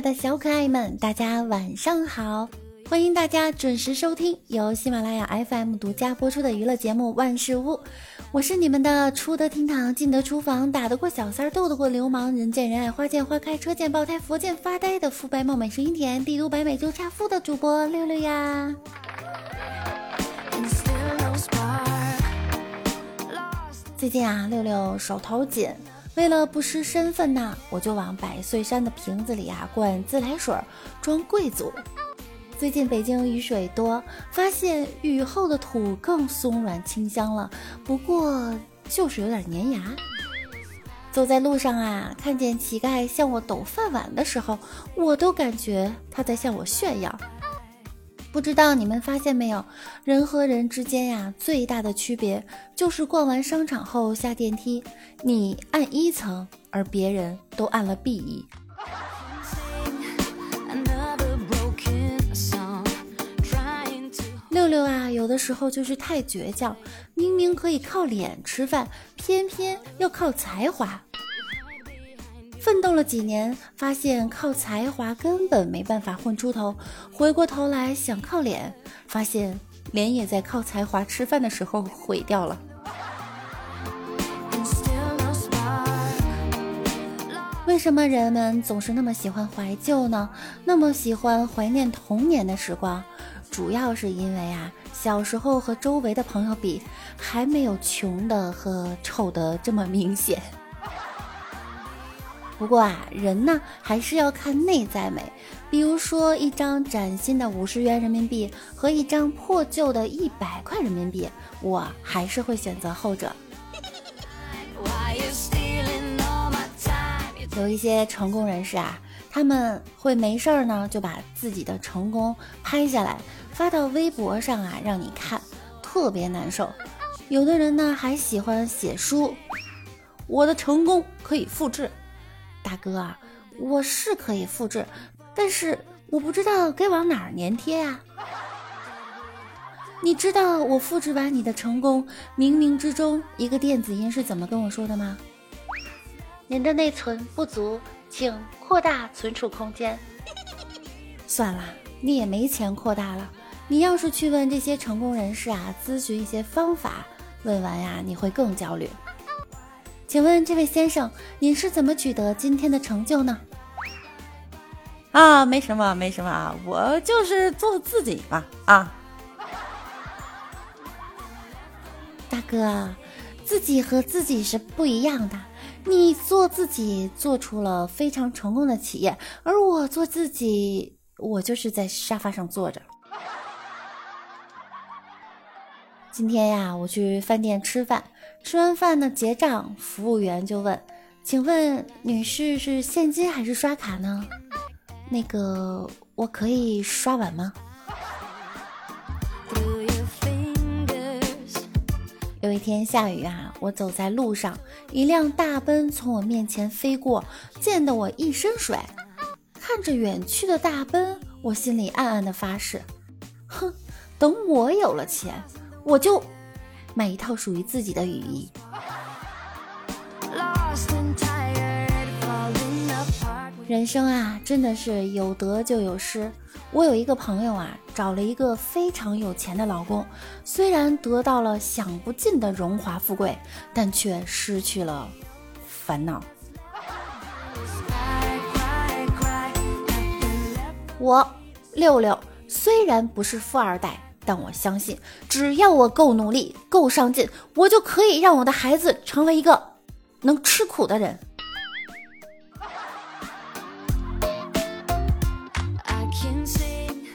的小可爱们，大家晚上好！欢迎大家准时收听由喜马拉雅 FM 独家播出的娱乐节目《万事屋》，我是你们的出得厅堂、进得厨房、打得过小三、斗得过流氓、人见人爱、花见花开、车见爆胎、佛见发呆的肤白貌美、声音甜、帝都白美就差富的主播六六呀。最近啊，六六手头紧。为了不失身份呐，我就往百岁山的瓶子里啊灌自来水，装贵族。最近北京雨水多，发现雨后的土更松软清香了，不过就是有点粘牙。走在路上啊，看见乞丐向我抖饭碗的时候，我都感觉他在向我炫耀。不知道你们发现没有，人和人之间呀，最大的区别就是逛完商场后下电梯，你按一层，而别人都按了 B 一。六六啊，有的时候就是太倔强，明明可以靠脸吃饭，偏偏要靠才华。奋斗了几年，发现靠才华根本没办法混出头。回过头来想靠脸，发现脸也在靠才华吃饭的时候毁掉了。为什么人们总是那么喜欢怀旧呢？那么喜欢怀念童年的时光，主要是因为啊，小时候和周围的朋友比，还没有穷的和丑的这么明显。不过啊，人呢还是要看内在美。比如说，一张崭新的五十元人民币和一张破旧的一百块人民币，我还是会选择后者。有一些成功人士啊，他们会没事儿呢就把自己的成功拍下来发到微博上啊，让你看，特别难受。有的人呢还喜欢写书，我的成功可以复制。大哥啊，我是可以复制，但是我不知道该往哪儿粘贴呀。你知道我复制完你的成功，冥冥之中一个电子音是怎么跟我说的吗？您的内存不足，请扩大存储空间。算了，你也没钱扩大了。你要是去问这些成功人士啊，咨询一些方法，问完呀，你会更焦虑。请问这位先生，您是怎么取得今天的成就呢？啊，没什么，没什么啊，我就是做自己吧啊。大哥，自己和自己是不一样的。你做自己做出了非常成功的企业，而我做自己，我就是在沙发上坐着。今天呀，我去饭店吃饭。吃完饭呢，结账，服务员就问：“请问女士是现金还是刷卡呢？”那个，我可以刷碗吗？有一天下雨啊，我走在路上，一辆大奔从我面前飞过，溅得我一身水。看着远去的大奔，我心里暗暗的发誓：哼，等我有了钱，我就。买一套属于自己的雨衣。人生啊，真的是有得就有失。我有一个朋友啊，找了一个非常有钱的老公，虽然得到了享不尽的荣华富贵，但却失去了烦恼。我六六虽然不是富二代。但我相信，只要我够努力、够上进，我就可以让我的孩子成为一个能吃苦的人。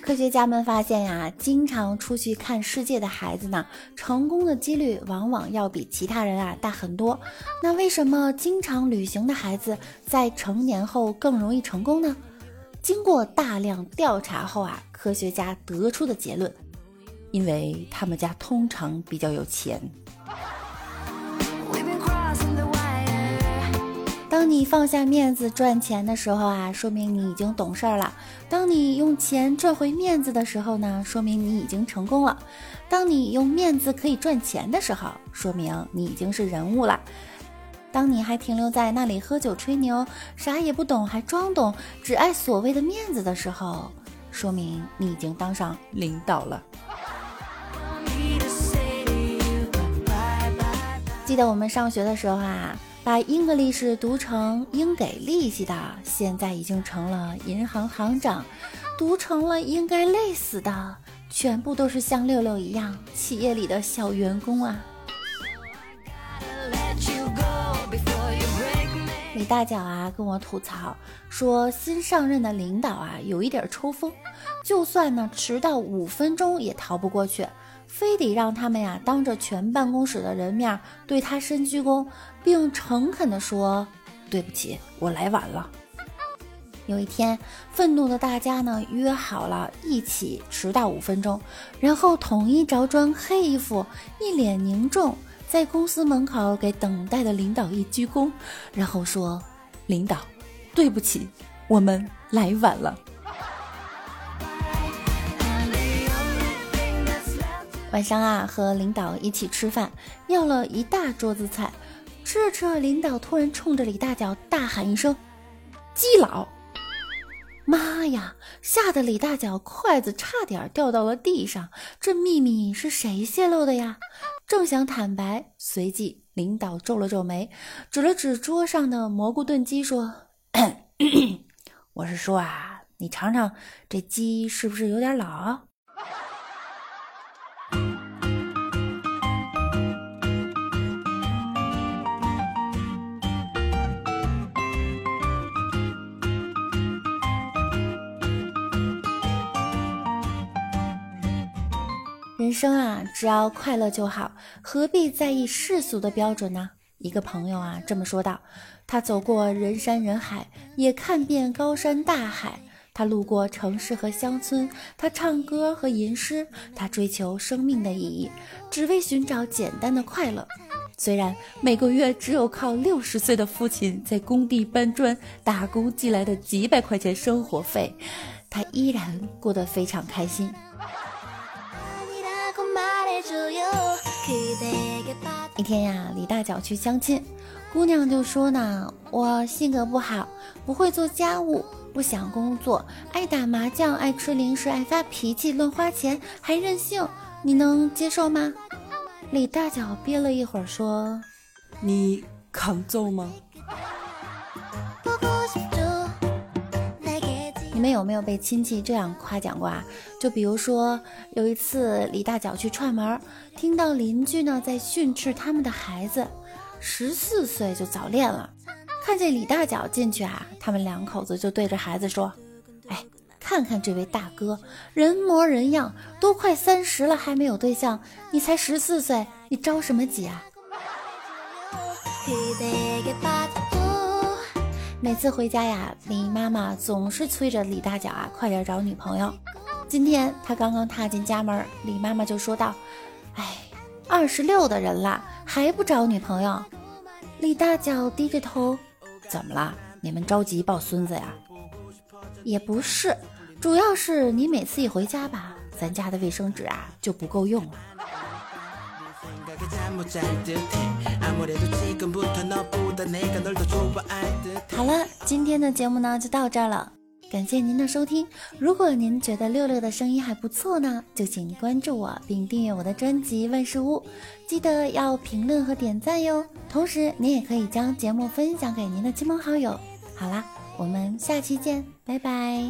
科学家们发现呀，经常出去看世界的孩子呢，成功的几率往往要比其他人啊大很多。那为什么经常旅行的孩子在成年后更容易成功呢？经过大量调查后啊，科学家得出的结论。因为他们家通常比较有钱。当你放下面子赚钱的时候啊，说明你已经懂事儿了；当你用钱赚回面子的时候呢，说明你已经成功了；当你用面子可以赚钱的时候，说明你已经是人物了；当你还停留在那里喝酒吹牛，啥也不懂还装懂，只爱所谓的面子的时候，说明你已经当上领导了。记得我们上学的时候啊，把 English 读成应给利息的，现在已经成了银行行长；读成了应该累死的，全部都是像六六一样企业里的小员工啊。李大脚啊，跟我吐槽说，新上任的领导啊，有一点抽风，就算呢迟到五分钟也逃不过去，非得让他们呀当着全办公室的人面对他深鞠躬，并诚恳地说：“对不起，我来晚了。”有一天，愤怒的大家呢约好了一起迟到五分钟，然后统一着装黑衣服，一脸凝重。在公司门口给等待的领导一鞠躬，然后说：“领导，对不起，我们来晚了。”晚上啊，和领导一起吃饭，要了一大桌子菜，吃着吃着，领导突然冲着李大脚大喊一声：“鸡佬！”妈呀！吓得李大脚筷子差点掉到了地上。这秘密是谁泄露的呀？正想坦白，随即领导皱了皱眉，指了指桌上的蘑菇炖鸡，说：“ 我是说啊，你尝尝这鸡是不是有点老？”生啊，只要快乐就好，何必在意世俗的标准呢？一个朋友啊这么说道。他走过人山人海，也看遍高山大海。他路过城市和乡村，他唱歌和吟诗，他追求生命的意义，只为寻找简单的快乐。虽然每个月只有靠六十岁的父亲在工地搬砖打工寄来的几百块钱生活费，他依然过得非常开心。一天呀，李大脚去相亲，姑娘就说呢：“我性格不好，不会做家务，不想工作，爱打麻将，爱吃零食，爱发脾气，乱花钱，还任性，你能接受吗？”李大脚憋了一会儿说：“你抗揍吗？”你们有没有被亲戚这样夸奖过啊？就比如说有一次李大脚去串门，听到邻居呢在训斥他们的孩子，十四岁就早恋了。看见李大脚进去啊，他们两口子就对着孩子说：“哎，看看这位大哥，人模人样，都快三十了还没有对象，你才十四岁，你着什么急啊？” 每次回家呀，李妈妈总是催着李大脚啊，快点找女朋友。今天他刚刚踏进家门，李妈妈就说道：“哎，二十六的人了，还不找女朋友？”李大脚低着头：“怎么了？你们着急抱孙子呀？”“也不是，主要是你每次一回家吧，咱家的卫生纸啊就不够用了。”好了，今天的节目呢就到这儿了，感谢您的收听。如果您觉得六六的声音还不错呢，就请关注我并订阅我的专辑万事屋，记得要评论和点赞哟。同时，您也可以将节目分享给您的亲朋好友。好啦，我们下期见，拜拜。